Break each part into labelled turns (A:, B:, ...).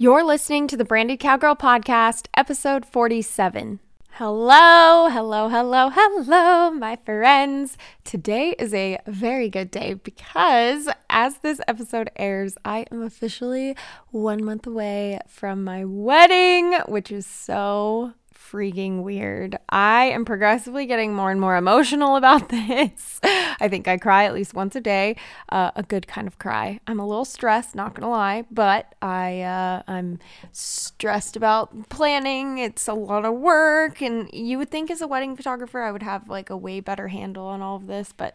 A: You're listening to the Branded Cowgirl Podcast, episode 47. Hello, hello, hello, hello, my friends. Today is a very good day because as this episode airs, I am officially one month away from my wedding, which is so freaking weird. I am progressively getting more and more emotional about this. I think I cry at least once a day, uh, a good kind of cry. I'm a little stressed, not gonna lie, but I uh, I'm stressed about planning. It's a lot of work, and you would think as a wedding photographer I would have like a way better handle on all of this, but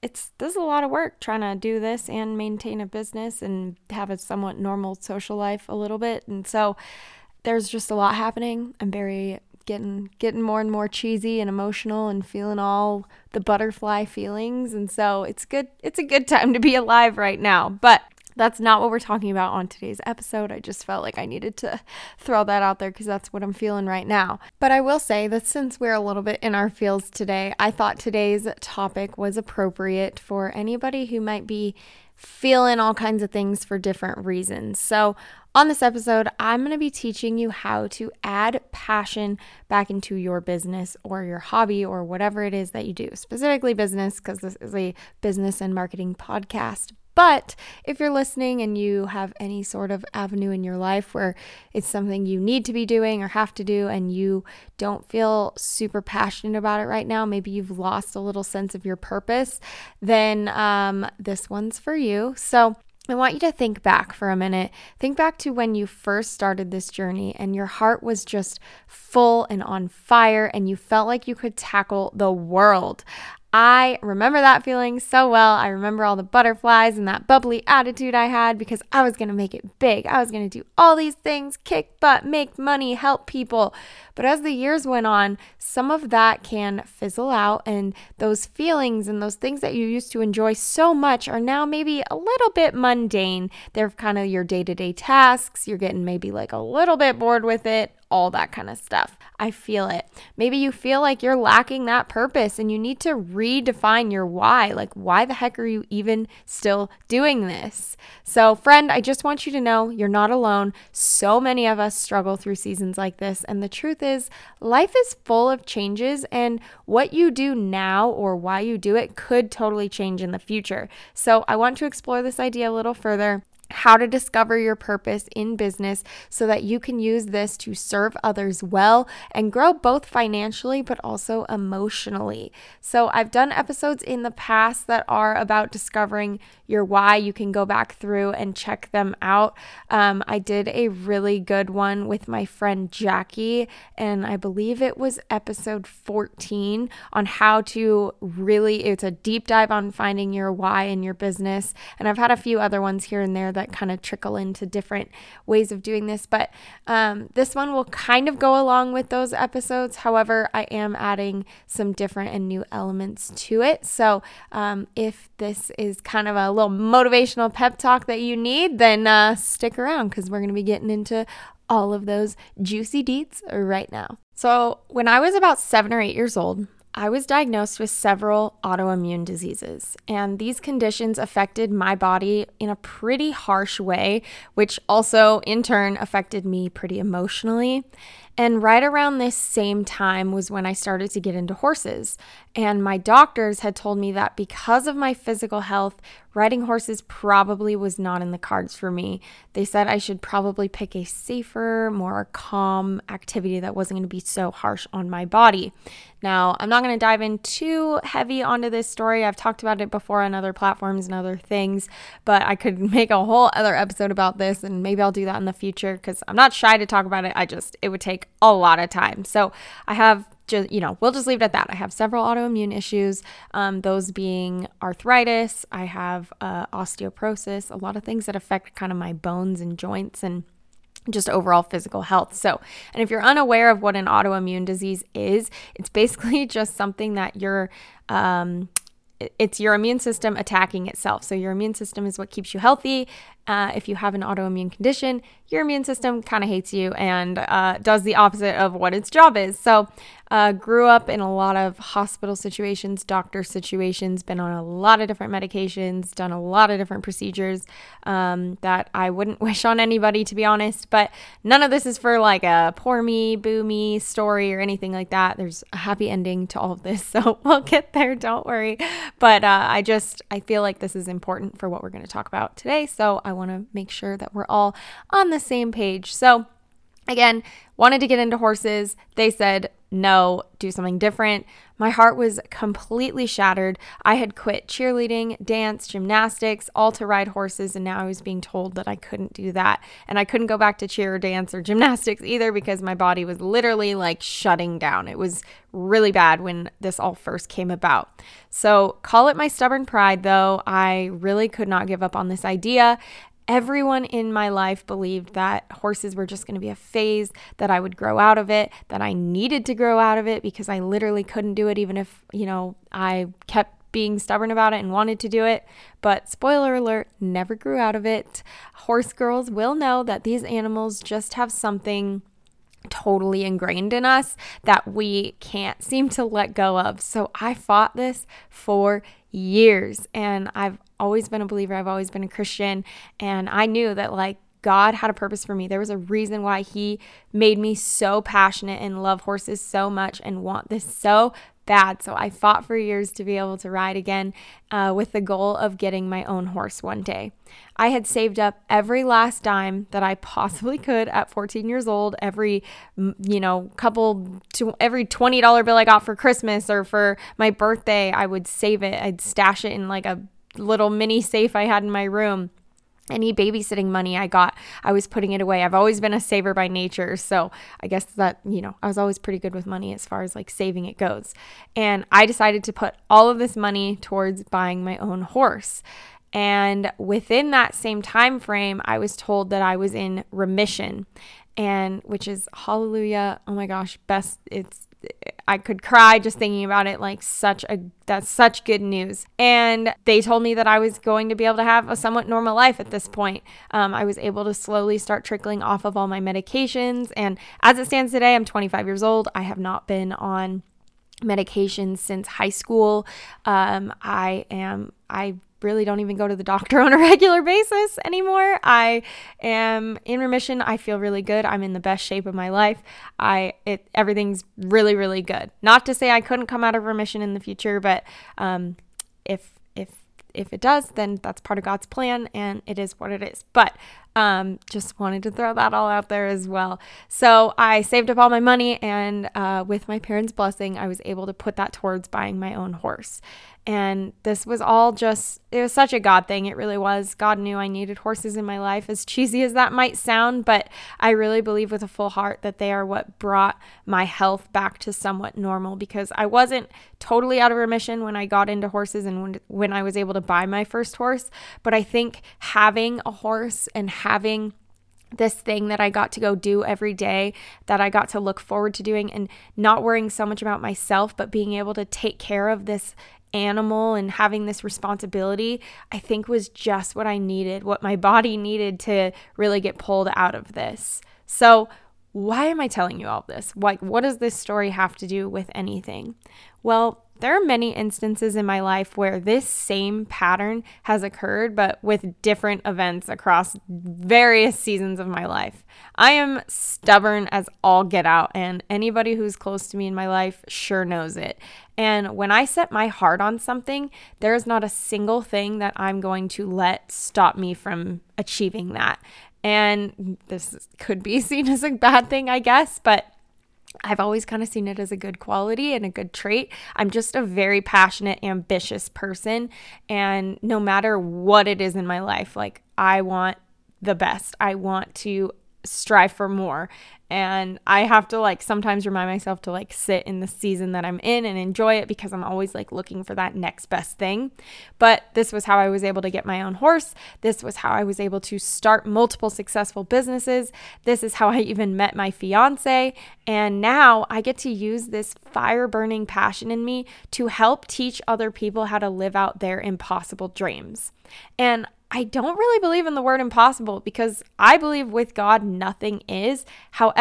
A: it's this is a lot of work trying to do this and maintain a business and have a somewhat normal social life a little bit, and so there's just a lot happening. I'm very getting getting more and more cheesy and emotional and feeling all the butterfly feelings and so it's good it's a good time to be alive right now but that's not what we're talking about on today's episode. I just felt like I needed to throw that out there because that's what I'm feeling right now. But I will say that since we're a little bit in our fields today, I thought today's topic was appropriate for anybody who might be feeling all kinds of things for different reasons. So, on this episode, I'm going to be teaching you how to add passion back into your business or your hobby or whatever it is that you do, specifically business, because this is a business and marketing podcast. But if you're listening and you have any sort of avenue in your life where it's something you need to be doing or have to do and you don't feel super passionate about it right now, maybe you've lost a little sense of your purpose, then um, this one's for you. So, I want you to think back for a minute. Think back to when you first started this journey and your heart was just full and on fire and you felt like you could tackle the world. I remember that feeling so well. I remember all the butterflies and that bubbly attitude I had because I was going to make it big. I was going to do all these things, kick butt, make money, help people. But as the years went on, some of that can fizzle out, and those feelings and those things that you used to enjoy so much are now maybe a little bit mundane. They're kind of your day to day tasks. You're getting maybe like a little bit bored with it all that kind of stuff. I feel it. Maybe you feel like you're lacking that purpose and you need to redefine your why. Like, why the heck are you even still doing this? So, friend, I just want you to know you're not alone. So many of us struggle through seasons like this. And the truth is, life is full of changes, and what you do now or why you do it could totally change in the future. So, I want to explore this idea a little further how to discover your purpose in business so that you can use this to serve others well and grow both financially but also emotionally. So, I've done episodes in the past that are about discovering your why. You can go back through and check them out. Um, I did a really good one with my friend Jackie, and I believe it was episode 14 on how to really, it's a deep dive on finding your why in your business. And I've had a few other ones here and there that that kind of trickle into different ways of doing this. But um, this one will kind of go along with those episodes. However, I am adding some different and new elements to it. So um, if this is kind of a little motivational pep talk that you need, then uh, stick around because we're going to be getting into all of those juicy deets right now. So, when I was about seven or eight years old, I was diagnosed with several autoimmune diseases, and these conditions affected my body in a pretty harsh way, which also in turn affected me pretty emotionally. And right around this same time was when I started to get into horses. And my doctors had told me that because of my physical health, riding horses probably was not in the cards for me. They said I should probably pick a safer, more calm activity that wasn't going to be so harsh on my body. Now, I'm not going to dive in too heavy onto this story. I've talked about it before on other platforms and other things, but I could make a whole other episode about this and maybe I'll do that in the future because I'm not shy to talk about it. I just, it would take a lot of time. So I have just, you know, we'll just leave it at that. I have several autoimmune issues, um, those being arthritis, I have uh, osteoporosis, a lot of things that affect kind of my bones and joints and just overall physical health. So, and if you're unaware of what an autoimmune disease is, it's basically just something that you're, um, it's your immune system attacking itself. So, your immune system is what keeps you healthy. Uh, if you have an autoimmune condition, your immune system kind of hates you and uh, does the opposite of what its job is. So, Uh, grew up in a lot of hospital situations, doctor situations, been on a lot of different medications, done a lot of different procedures um, that I wouldn't wish on anybody, to be honest. But none of this is for like a poor me, boo me story or anything like that. There's a happy ending to all of this. So we'll get there, don't worry. But uh, I just, I feel like this is important for what we're going to talk about today. So I want to make sure that we're all on the same page. So, again, wanted to get into horses. They said, no, do something different. My heart was completely shattered. I had quit cheerleading, dance, gymnastics, all to ride horses, and now I was being told that I couldn't do that. And I couldn't go back to cheer or dance or gymnastics either because my body was literally like shutting down. It was really bad when this all first came about. So, call it my stubborn pride, though. I really could not give up on this idea. Everyone in my life believed that horses were just going to be a phase, that I would grow out of it, that I needed to grow out of it because I literally couldn't do it even if, you know, I kept being stubborn about it and wanted to do it. But spoiler alert, never grew out of it. Horse girls will know that these animals just have something totally ingrained in us that we can't seem to let go of. So I fought this for years and I've always been a believer. I've always been a Christian. And I knew that, like, God had a purpose for me. There was a reason why He made me so passionate and love horses so much and want this so bad. So I fought for years to be able to ride again uh, with the goal of getting my own horse one day. I had saved up every last dime that I possibly could at 14 years old. Every, you know, couple to every $20 bill I got for Christmas or for my birthday, I would save it. I'd stash it in like a little mini safe I had in my room. Any babysitting money I got, I was putting it away. I've always been a saver by nature. So I guess that, you know, I was always pretty good with money as far as like saving it goes. And I decided to put all of this money towards buying my own horse. And within that same time frame, I was told that I was in remission and which is hallelujah. Oh my gosh, best it's I could cry just thinking about it like such a that's such good news. And they told me that I was going to be able to have a somewhat normal life at this point. Um, I was able to slowly start trickling off of all my medications. And as it stands today, I'm 25 years old. I have not been on medications since high school. Um, I am I really don't even go to the doctor on a regular basis anymore. I am in remission. I feel really good. I'm in the best shape of my life. I it everything's really really good. Not to say I couldn't come out of remission in the future, but um, if if if it does, then that's part of God's plan and it is what it is. But um, just wanted to throw that all out there as well. So I saved up all my money, and uh, with my parents' blessing, I was able to put that towards buying my own horse. And this was all just, it was such a God thing. It really was. God knew I needed horses in my life, as cheesy as that might sound, but I really believe with a full heart that they are what brought my health back to somewhat normal because I wasn't totally out of remission when I got into horses and when, when I was able to buy my first horse. But I think having a horse and having this thing that I got to go do every day, that I got to look forward to doing, and not worrying so much about myself, but being able to take care of this animal and having this responsibility, I think was just what I needed, what my body needed to really get pulled out of this. So, why am I telling you all this? Like, what does this story have to do with anything? Well, there are many instances in my life where this same pattern has occurred, but with different events across various seasons of my life. I am stubborn as all get out, and anybody who's close to me in my life sure knows it. And when I set my heart on something, there is not a single thing that I'm going to let stop me from achieving that. And this could be seen as a bad thing, I guess, but I've always kind of seen it as a good quality and a good trait. I'm just a very passionate, ambitious person. And no matter what it is in my life, like I want the best. I want to strive for more. And I have to like sometimes remind myself to like sit in the season that I'm in and enjoy it because I'm always like looking for that next best thing. But this was how I was able to get my own horse. This was how I was able to start multiple successful businesses. This is how I even met my fiance. And now I get to use this fire burning passion in me to help teach other people how to live out their impossible dreams. And I don't really believe in the word impossible because I believe with God nothing is. However,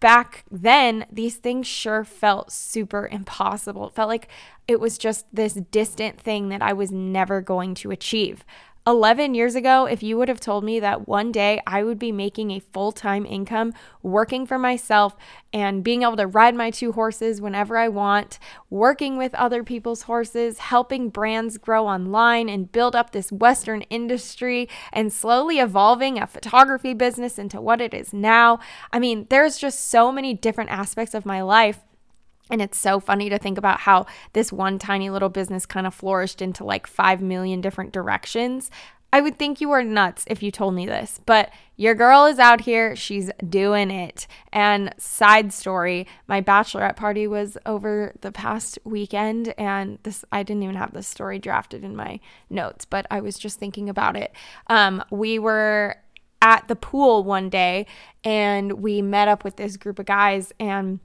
A: back then, these things sure felt super impossible. It felt like it was just this distant thing that I was never going to achieve. 11 years ago, if you would have told me that one day I would be making a full time income, working for myself, and being able to ride my two horses whenever I want, working with other people's horses, helping brands grow online and build up this Western industry, and slowly evolving a photography business into what it is now. I mean, there's just so many different aspects of my life and it's so funny to think about how this one tiny little business kind of flourished into like 5 million different directions. I would think you were nuts if you told me this, but your girl is out here. She's doing it. And side story, my bachelorette party was over the past weekend and this I didn't even have this story drafted in my notes, but I was just thinking about it. Um, we were at the pool one day and we met up with this group of guys and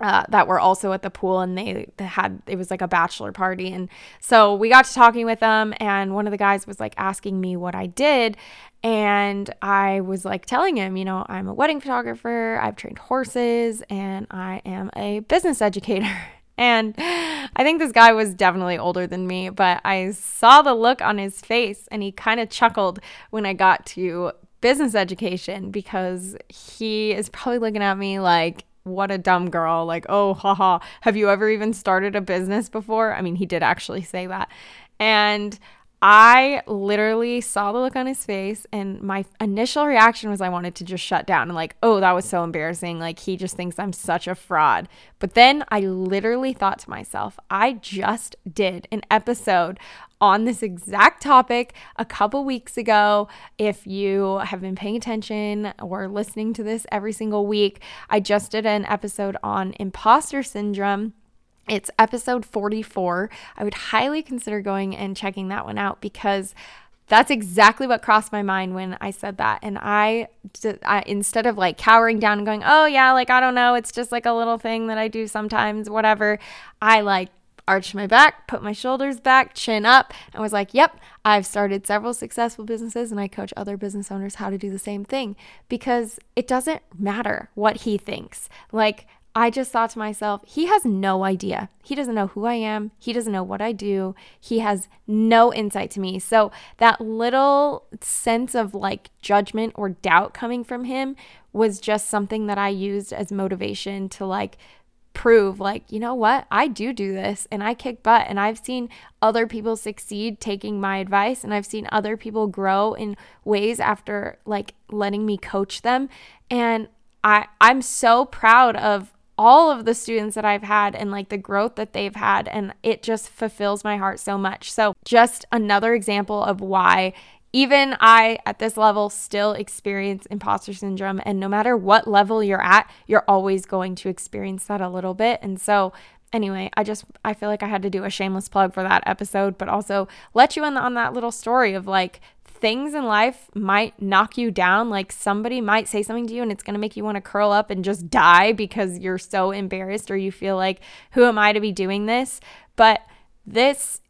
A: uh, that were also at the pool and they, they had it was like a bachelor party. And so we got to talking with them and one of the guys was like asking me what i did. And i was like telling him you know i'm a wedding photographer. I've trained horses and i am a business educator. And i think this guy was definitely older than me but i saw the look on his face and he kind of chuckled when i got to business education because he is probably looking at me like what a dumb girl. Like, oh, haha, have you ever even started a business before? I mean, he did actually say that. And I literally saw the look on his face, and my initial reaction was I wanted to just shut down and, like, oh, that was so embarrassing. Like, he just thinks I'm such a fraud. But then I literally thought to myself, I just did an episode on this exact topic a couple weeks ago. If you have been paying attention or listening to this every single week, I just did an episode on imposter syndrome. It's episode 44. I would highly consider going and checking that one out because that's exactly what crossed my mind when I said that. And I, I, instead of like cowering down and going, oh, yeah, like, I don't know, it's just like a little thing that I do sometimes, whatever, I like arched my back, put my shoulders back, chin up, and was like, yep, I've started several successful businesses and I coach other business owners how to do the same thing because it doesn't matter what he thinks. Like, I just thought to myself, he has no idea. He doesn't know who I am. He doesn't know what I do. He has no insight to me. So, that little sense of like judgment or doubt coming from him was just something that I used as motivation to like prove like, you know what? I do do this and I kick butt and I've seen other people succeed taking my advice and I've seen other people grow in ways after like letting me coach them and I I'm so proud of all of the students that I've had and like the growth that they've had and it just fulfills my heart so much. So just another example of why even I, at this level, still experience imposter syndrome. And no matter what level you're at, you're always going to experience that a little bit. And so, anyway, I just, I feel like I had to do a shameless plug for that episode, but also let you in on that little story of like, things in life might knock you down. Like somebody might say something to you and it's going to make you want to curl up and just die because you're so embarrassed or you feel like, who am I to be doing this? But this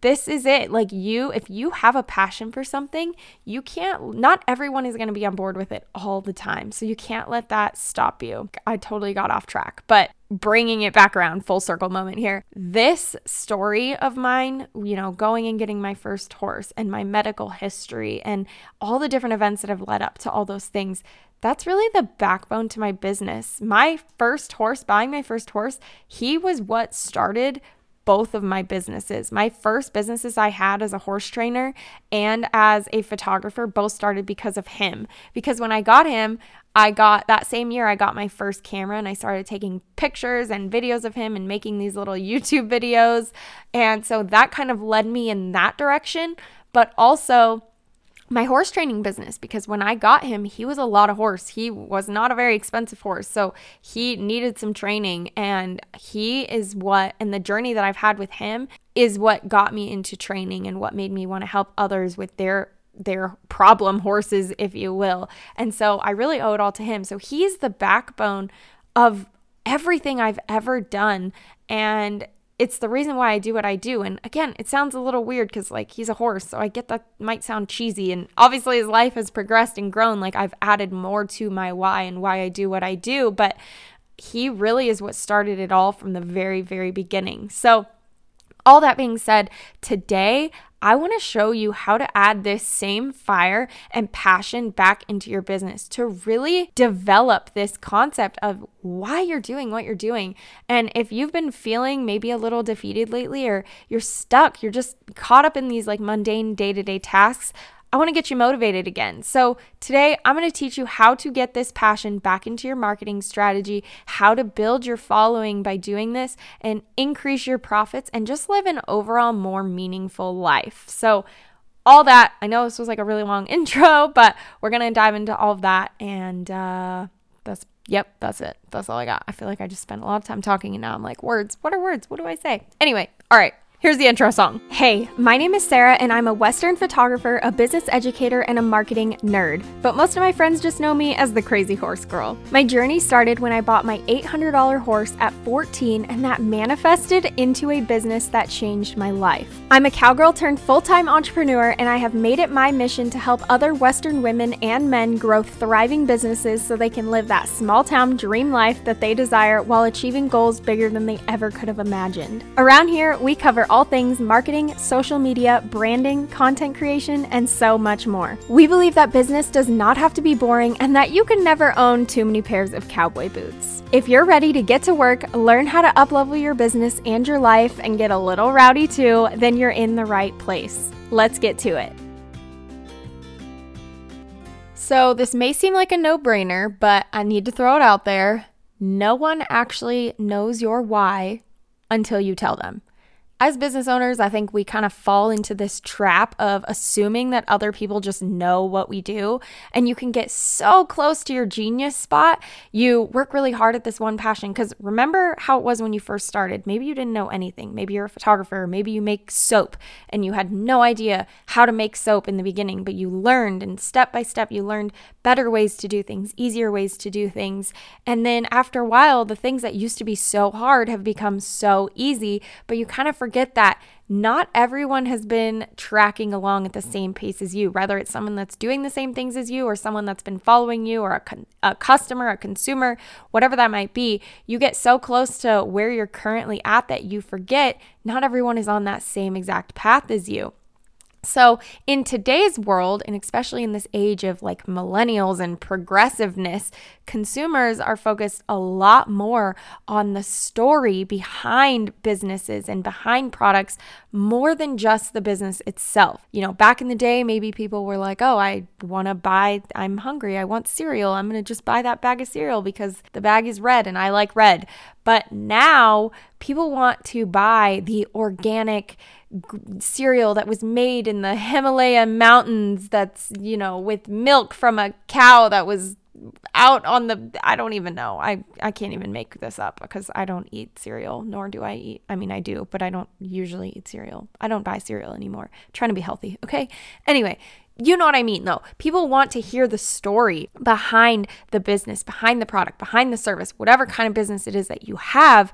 A: this is it. Like you, if you have a passion for something, you can't, not everyone is going to be on board with it all the time. So you can't let that stop you. I totally got off track, but bringing it back around, full circle moment here. This story of mine, you know, going and getting my first horse and my medical history and all the different events that have led up to all those things, that's really the backbone to my business. My first horse, buying my first horse, he was what started both of my businesses. My first businesses I had as a horse trainer and as a photographer both started because of him. Because when I got him, I got that same year, I got my first camera and I started taking pictures and videos of him and making these little YouTube videos. And so that kind of led me in that direction. But also, my horse training business because when I got him, he was a lot of horse. He was not a very expensive horse. So he needed some training. And he is what, and the journey that I've had with him is what got me into training and what made me want to help others with their their problem horses if you will and so i really owe it all to him so he's the backbone of everything i've ever done and it's the reason why I do what I do. And again, it sounds a little weird because, like, he's a horse. So I get that might sound cheesy. And obviously, his life has progressed and grown. Like, I've added more to my why and why I do what I do. But he really is what started it all from the very, very beginning. So, all that being said, today I want to show you how to add this same fire and passion back into your business to really develop this concept of why you're doing what you're doing. And if you've been feeling maybe a little defeated lately or you're stuck, you're just caught up in these like mundane day to day tasks, I want to get you motivated again. So, today I'm going to teach you how to get this passion back into your marketing strategy, how to build your following by doing this, and increase your profits and just live an overall more meaningful life. So, all that, I know this was like a really long intro, but we're going to dive into all of that. And uh, that's, yep, that's it. That's all I got. I feel like I just spent a lot of time talking and now I'm like, words, what are words? What do I say? Anyway, all right. Here's the intro song. Hey, my name is Sarah, and I'm a Western photographer, a business educator, and a marketing nerd. But most of my friends just know me as the Crazy Horse Girl. My journey started when I bought my $800 horse at 14, and that manifested into a business that changed my life. I'm a cowgirl turned full time entrepreneur, and I have made it my mission to help other Western women and men grow thriving businesses so they can live that small town dream life that they desire while achieving goals bigger than they ever could have imagined. Around here, we cover all things marketing, social media, branding, content creation, and so much more. We believe that business does not have to be boring and that you can never own too many pairs of cowboy boots. If you're ready to get to work, learn how to uplevel your business and your life, and get a little rowdy too, then you're in the right place. Let's get to it. So, this may seem like a no brainer, but I need to throw it out there. No one actually knows your why until you tell them as business owners, I think we kind of fall into this trap of assuming that other people just know what we do. And you can get so close to your genius spot. You work really hard at this one passion. Because remember how it was when you first started. Maybe you didn't know anything. Maybe you're a photographer. Maybe you make soap and you had no idea how to make soap in the beginning, but you learned. And step by step, you learned better ways to do things, easier ways to do things. And then after a while, the things that used to be so hard have become so easy, but you kind of forget that not everyone has been tracking along at the same pace as you, whether it's someone that's doing the same things as you, or someone that's been following you, or a, con- a customer, a consumer, whatever that might be. You get so close to where you're currently at that you forget not everyone is on that same exact path as you. So, in today's world, and especially in this age of like millennials and progressiveness, consumers are focused a lot more on the story behind businesses and behind products more than just the business itself. You know, back in the day, maybe people were like, oh, I want to buy, I'm hungry, I want cereal. I'm going to just buy that bag of cereal because the bag is red and I like red. But now people want to buy the organic, cereal that was made in the Himalaya mountains that's, you know, with milk from a cow that was out on the I don't even know. I I can't even make this up because I don't eat cereal nor do I eat I mean I do, but I don't usually eat cereal. I don't buy cereal anymore. I'm trying to be healthy, okay? Anyway, you know what I mean, though. People want to hear the story behind the business, behind the product, behind the service, whatever kind of business it is that you have.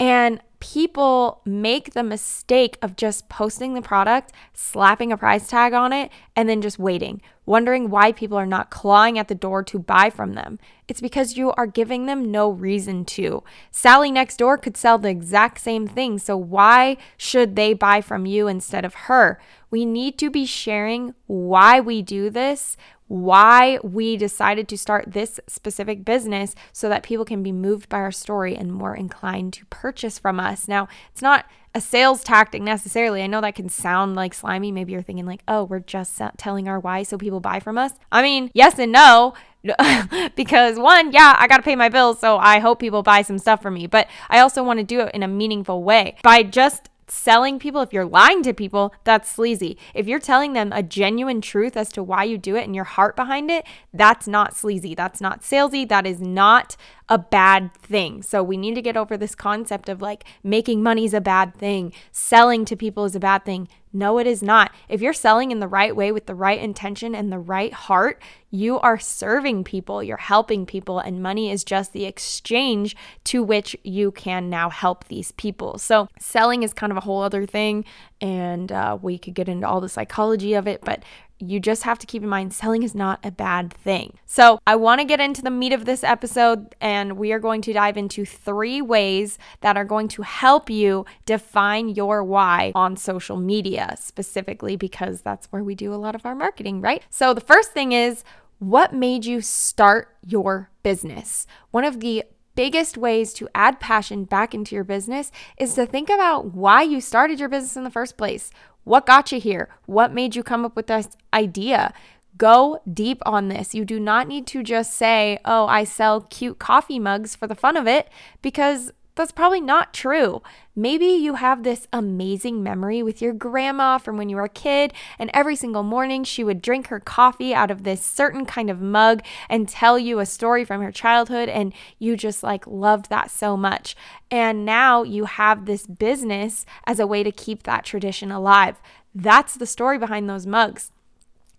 A: And people make the mistake of just posting the product, slapping a price tag on it, and then just waiting, wondering why people are not clawing at the door to buy from them. It's because you are giving them no reason to. Sally next door could sell the exact same thing, so why should they buy from you instead of her? We need to be sharing why we do this why we decided to start this specific business so that people can be moved by our story and more inclined to purchase from us. Now, it's not a sales tactic necessarily. I know that can sound like slimy. Maybe you're thinking, like, oh, we're just telling our why so people buy from us. I mean, yes and no. because one, yeah, I got to pay my bills, so I hope people buy some stuff for me, but I also want to do it in a meaningful way. By just selling people, if you're lying to people, that's sleazy. If you're telling them a genuine truth as to why you do it and your heart behind it, that's not sleazy. That's not salesy. That is not a bad thing. So we need to get over this concept of like making money is a bad thing, selling to people is a bad thing. No, it is not. If you're selling in the right way with the right intention and the right heart, you are serving people, you're helping people, and money is just the exchange to which you can now help these people. So, selling is kind of a whole other thing, and uh, we could get into all the psychology of it, but you just have to keep in mind selling is not a bad thing. So, I want to get into the meat of this episode, and we are going to dive into three ways that are going to help you define your why on social media, specifically because that's where we do a lot of our marketing, right? So, the first thing is what made you start your business? One of the biggest ways to add passion back into your business is to think about why you started your business in the first place. What got you here? What made you come up with this idea? Go deep on this. You do not need to just say, oh, I sell cute coffee mugs for the fun of it, because that's probably not true. Maybe you have this amazing memory with your grandma from when you were a kid, and every single morning she would drink her coffee out of this certain kind of mug and tell you a story from her childhood, and you just like loved that so much. And now you have this business as a way to keep that tradition alive. That's the story behind those mugs.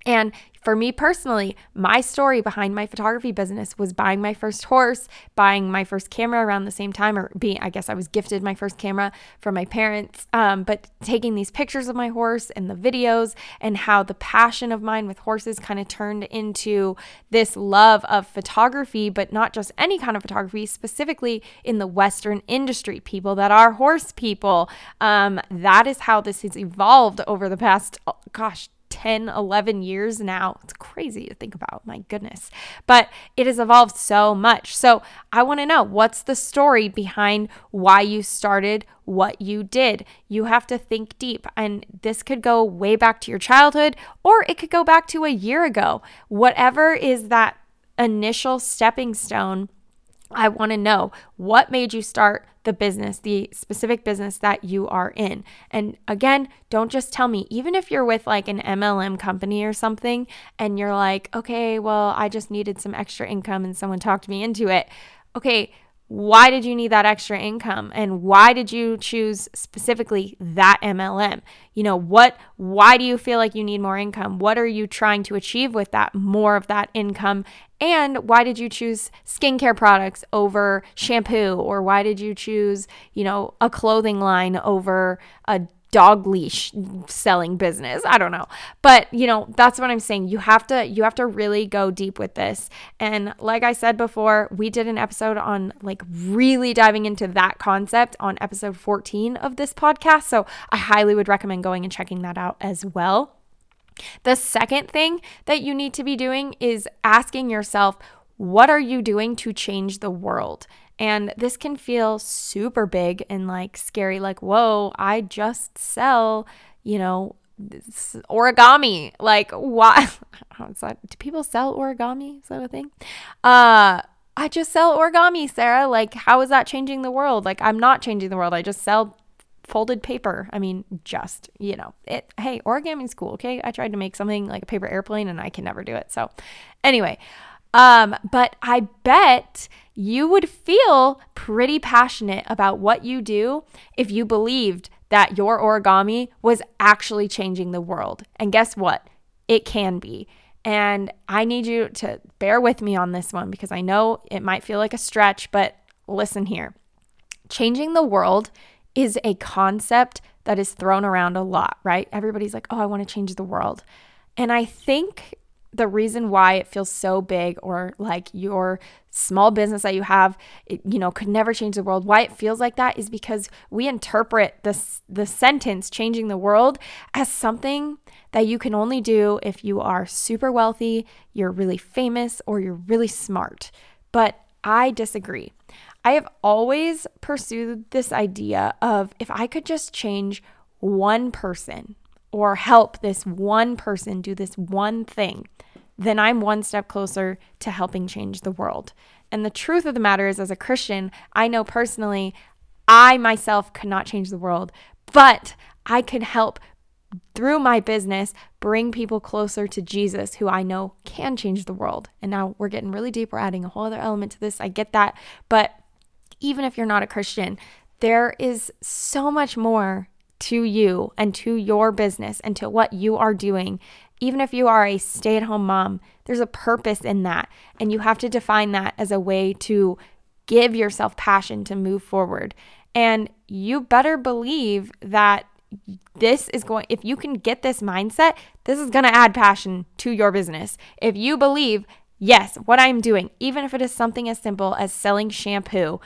A: And for me personally, my story behind my photography business was buying my first horse, buying my first camera around the same time, or being, I guess I was gifted my first camera from my parents, um, but taking these pictures of my horse and the videos, and how the passion of mine with horses kind of turned into this love of photography, but not just any kind of photography, specifically in the Western industry, people that are horse people. Um, that is how this has evolved over the past, oh, gosh, 10, 11 years now. It's crazy to think about, my goodness. But it has evolved so much. So I want to know what's the story behind why you started what you did. You have to think deep. And this could go way back to your childhood or it could go back to a year ago. Whatever is that initial stepping stone I want to know what made you start the business, the specific business that you are in. And again, don't just tell me, even if you're with like an MLM company or something and you're like, okay, well, I just needed some extra income and someone talked me into it. Okay, why did you need that extra income and why did you choose specifically that MLM? You know, what why do you feel like you need more income? What are you trying to achieve with that more of that income? And why did you choose skincare products over shampoo or why did you choose, you know, a clothing line over a dog leash selling business. I don't know. But, you know, that's what I'm saying. You have to you have to really go deep with this. And like I said before, we did an episode on like really diving into that concept on episode 14 of this podcast. So, I highly would recommend going and checking that out as well. The second thing that you need to be doing is asking yourself, what are you doing to change the world? And this can feel super big and like scary, like, whoa, I just sell, you know, origami. Like, why? that, do people sell origami? Is that a thing? Uh, I just sell origami, Sarah. Like, how is that changing the world? Like, I'm not changing the world. I just sell folded paper. I mean, just, you know, it, hey, origami is cool. Okay. I tried to make something like a paper airplane and I can never do it. So, anyway, um, but I bet you would feel pretty passionate about what you do if you believed that your origami was actually changing the world. And guess what? It can be. And I need you to bear with me on this one because I know it might feel like a stretch, but listen here. Changing the world is a concept that is thrown around a lot, right? Everybody's like, oh, I want to change the world. And I think the reason why it feels so big or like your small business that you have it, you know could never change the world why it feels like that is because we interpret this the sentence changing the world as something that you can only do if you are super wealthy you're really famous or you're really smart. But i disagree. I have always pursued this idea of if i could just change one person or help this one person do this one thing, then I'm one step closer to helping change the world. And the truth of the matter is, as a Christian, I know personally, I myself could not change the world, but I could help through my business bring people closer to Jesus, who I know can change the world. And now we're getting really deep. We're adding a whole other element to this. I get that. But even if you're not a Christian, there is so much more to you and to your business and to what you are doing. Even if you are a stay at home mom, there's a purpose in that. And you have to define that as a way to give yourself passion to move forward. And you better believe that this is going, if you can get this mindset, this is going to add passion to your business. If you believe, yes, what I'm doing, even if it is something as simple as selling shampoo,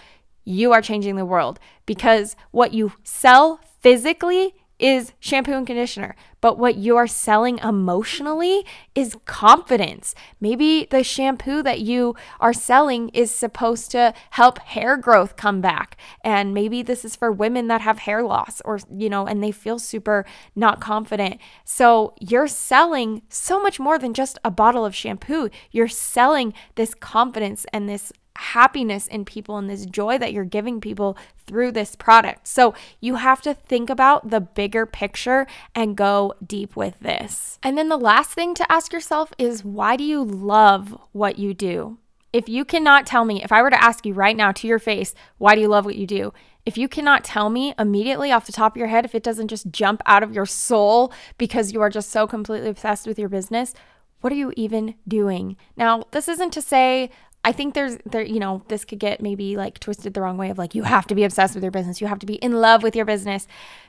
A: you are changing the world because what you sell physically is shampoo and conditioner, but what you are selling emotionally is confidence. Maybe the shampoo that you are selling is supposed to help hair growth come back. And maybe this is for women that have hair loss or, you know, and they feel super not confident. So you're selling so much more than just a bottle of shampoo. You're selling this confidence and this happiness in people and this joy that you're giving people through this product. So you have to think about the bigger picture and go deep with this. And then the last thing to ask yourself is why do you love what you do? If you cannot tell me, if I were to ask you right now to your face, why do you love what you do? If you cannot tell me immediately off the top of your head, if it doesn't just jump out of your soul because you are just so completely obsessed with your business, what are you even doing? Now, this isn't to say I think there's there you know this could get maybe like twisted the wrong way of like you have to be obsessed with your business. You have to be in love with your business.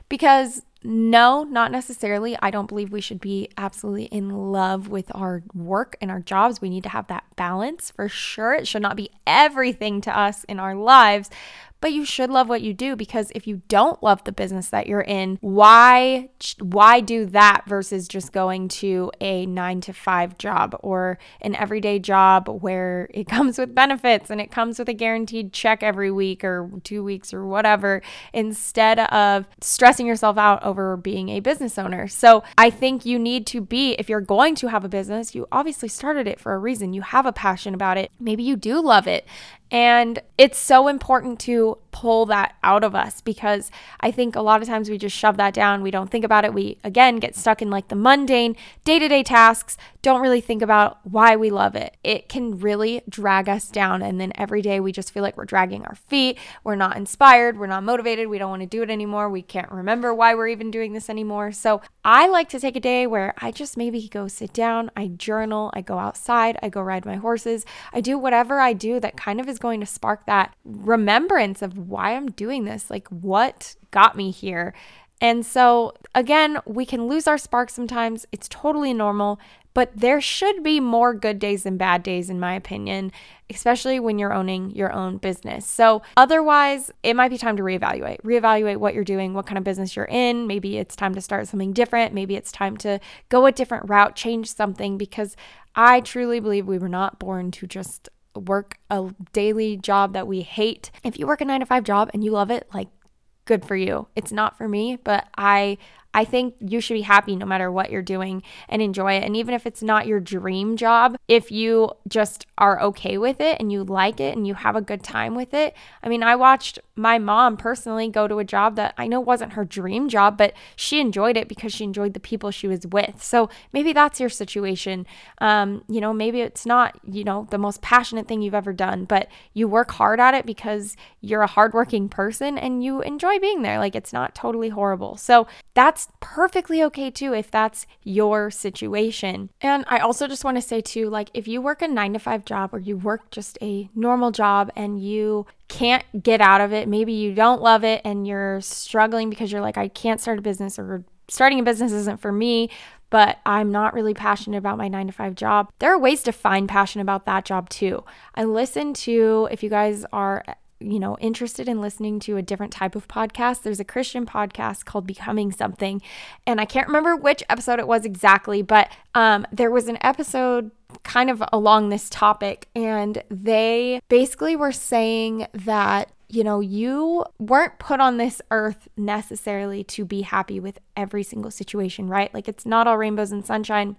A: Because no not necessarily. I don't believe we should be absolutely in love with our work and our jobs. We need to have that balance for sure. It should not be everything to us in our lives but you should love what you do because if you don't love the business that you're in, why why do that versus just going to a 9 to 5 job or an everyday job where it comes with benefits and it comes with a guaranteed check every week or 2 weeks or whatever instead of stressing yourself out over being a business owner. So, I think you need to be if you're going to have a business, you obviously started it for a reason. You have a passion about it. Maybe you do love it. And it's so important to pull that out of us because I think a lot of times we just shove that down. We don't think about it. We, again, get stuck in like the mundane day to day tasks, don't really think about why we love it. It can really drag us down. And then every day we just feel like we're dragging our feet. We're not inspired. We're not motivated. We don't want to do it anymore. We can't remember why we're even doing this anymore. So I like to take a day where I just maybe go sit down, I journal, I go outside, I go ride my horses, I do whatever I do that kind of is going to spark that remembrance of why I'm doing this, like what got me here. And so, again, we can lose our spark sometimes. It's totally normal, but there should be more good days than bad days, in my opinion, especially when you're owning your own business. So, otherwise, it might be time to reevaluate. Reevaluate what you're doing, what kind of business you're in. Maybe it's time to start something different. Maybe it's time to go a different route, change something, because I truly believe we were not born to just work a daily job that we hate. If you work a 9 to 5 job and you love it, like good for you. It's not for me, but I I think you should be happy no matter what you're doing and enjoy it. And even if it's not your dream job, if you just are okay with it and you like it and you have a good time with it. I mean, I watched my mom personally go to a job that I know wasn't her dream job, but she enjoyed it because she enjoyed the people she was with. So maybe that's your situation. Um, you know, maybe it's not, you know, the most passionate thing you've ever done, but you work hard at it because you're a hardworking person and you enjoy being there. Like it's not totally horrible. So that's perfectly okay too if that's your situation. And I also just want to say too like if you work a 9 to 5 job or you work just a normal job and you can't get out of it, maybe you don't love it and you're struggling because you're like I can't start a business or starting a business isn't for me, but I'm not really passionate about my nine to five job. There are ways to find passion about that job too. I listen to, if you guys are you know, interested in listening to a different type of podcast, there's a Christian podcast called Becoming Something. And I can't remember which episode it was exactly, but um, there was an episode kind of along this topic. And they basically were saying that you know, you weren't put on this earth necessarily to be happy with every single situation, right? Like, it's not all rainbows and sunshine.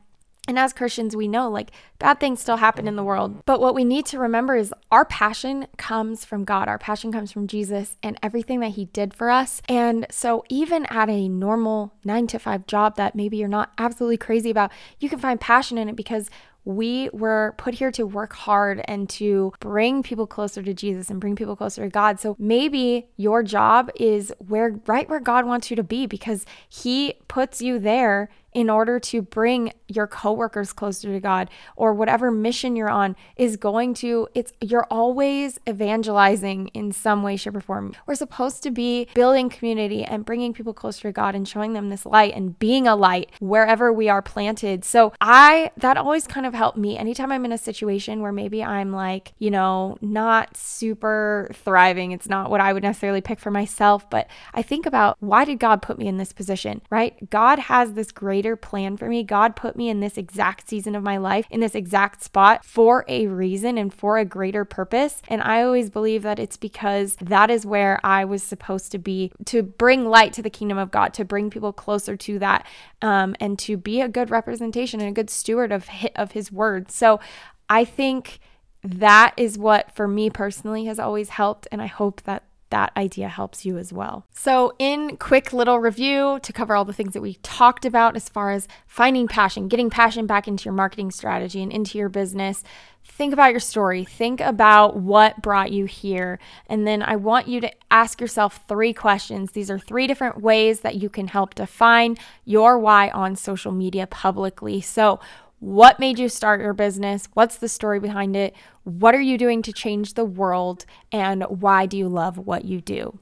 A: And as Christians, we know like bad things still happen in the world. But what we need to remember is our passion comes from God. Our passion comes from Jesus and everything that He did for us. And so, even at a normal nine to five job that maybe you're not absolutely crazy about, you can find passion in it because we were put here to work hard and to bring people closer to Jesus and bring people closer to God. So maybe your job is where right where God wants you to be because he puts you there in order to bring your coworkers closer to God or whatever mission you're on is going to it's you're always evangelizing in some way shape or form. We're supposed to be building community and bringing people closer to God and showing them this light and being a light wherever we are planted. So I that always kind of helped me anytime I'm in a situation where maybe I'm like, you know, not super thriving. It's not what I would necessarily pick for myself, but I think about why did God put me in this position, right? God has this great greater plan for me. God put me in this exact season of my life, in this exact spot for a reason and for a greater purpose. And I always believe that it's because that is where I was supposed to be to bring light to the kingdom of God, to bring people closer to that, um, and to be a good representation and a good steward of of His word. So I think that is what for me personally has always helped and i hope that that idea helps you as well. So, in quick little review to cover all the things that we talked about as far as finding passion, getting passion back into your marketing strategy and into your business, think about your story. Think about what brought you here. And then I want you to ask yourself three questions. These are three different ways that you can help define your why on social media publicly. So, what made you start your business? What's the story behind it? What are you doing to change the world? And why do you love what you do?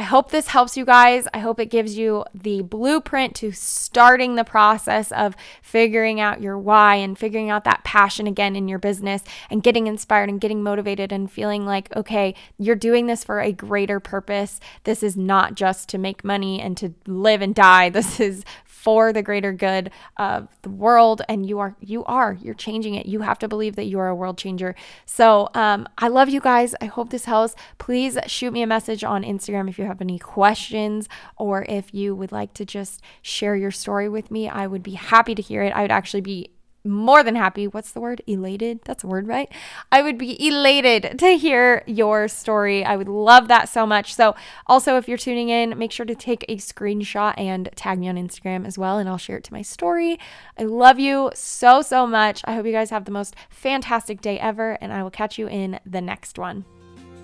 A: I hope this helps you guys. I hope it gives you the blueprint to starting the process of figuring out your why and figuring out that passion again in your business and getting inspired and getting motivated and feeling like, okay, you're doing this for a greater purpose. This is not just to make money and to live and die. This is for the greater good of the world and you are you are you're changing it. You have to believe that you are a world changer. So um, i love you guys. I hope this helps. Please shoot me a message on instagram if you have any questions or if you would like to just share your story with me i would be happy to hear it. I would actually be more than happy. What's the word? Elated? That's a word, right? I would be elated to hear your story. I would love that so much. So, also, if you're tuning in, make sure to take a screenshot and tag me on Instagram as well, and I'll share it to my story. I love you so, so much. I hope you guys have the most fantastic day ever, and I will catch you in the next one.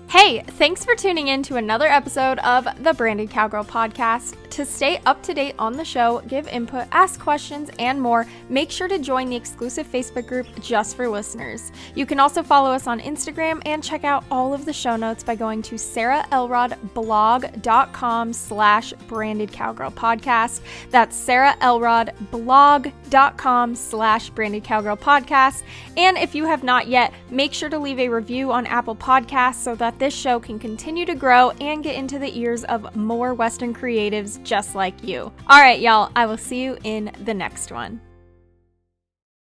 A: Hey, thanks for tuning in to another episode of the Branded Cowgirl podcast. To stay up to date on the show, give input, ask questions, and more, make sure to join the exclusive Facebook group just for listeners. You can also follow us on Instagram and check out all of the show notes by going to sarahelrodblog.com slash branded cowgirl podcast. That's sarahelrodblog.com slash branded cowgirl podcast. And if you have not yet, make sure to leave a review on Apple Podcasts so this show can continue to grow and get into the ears of more Western creatives just like you. All right, y'all, I will see you in the next one.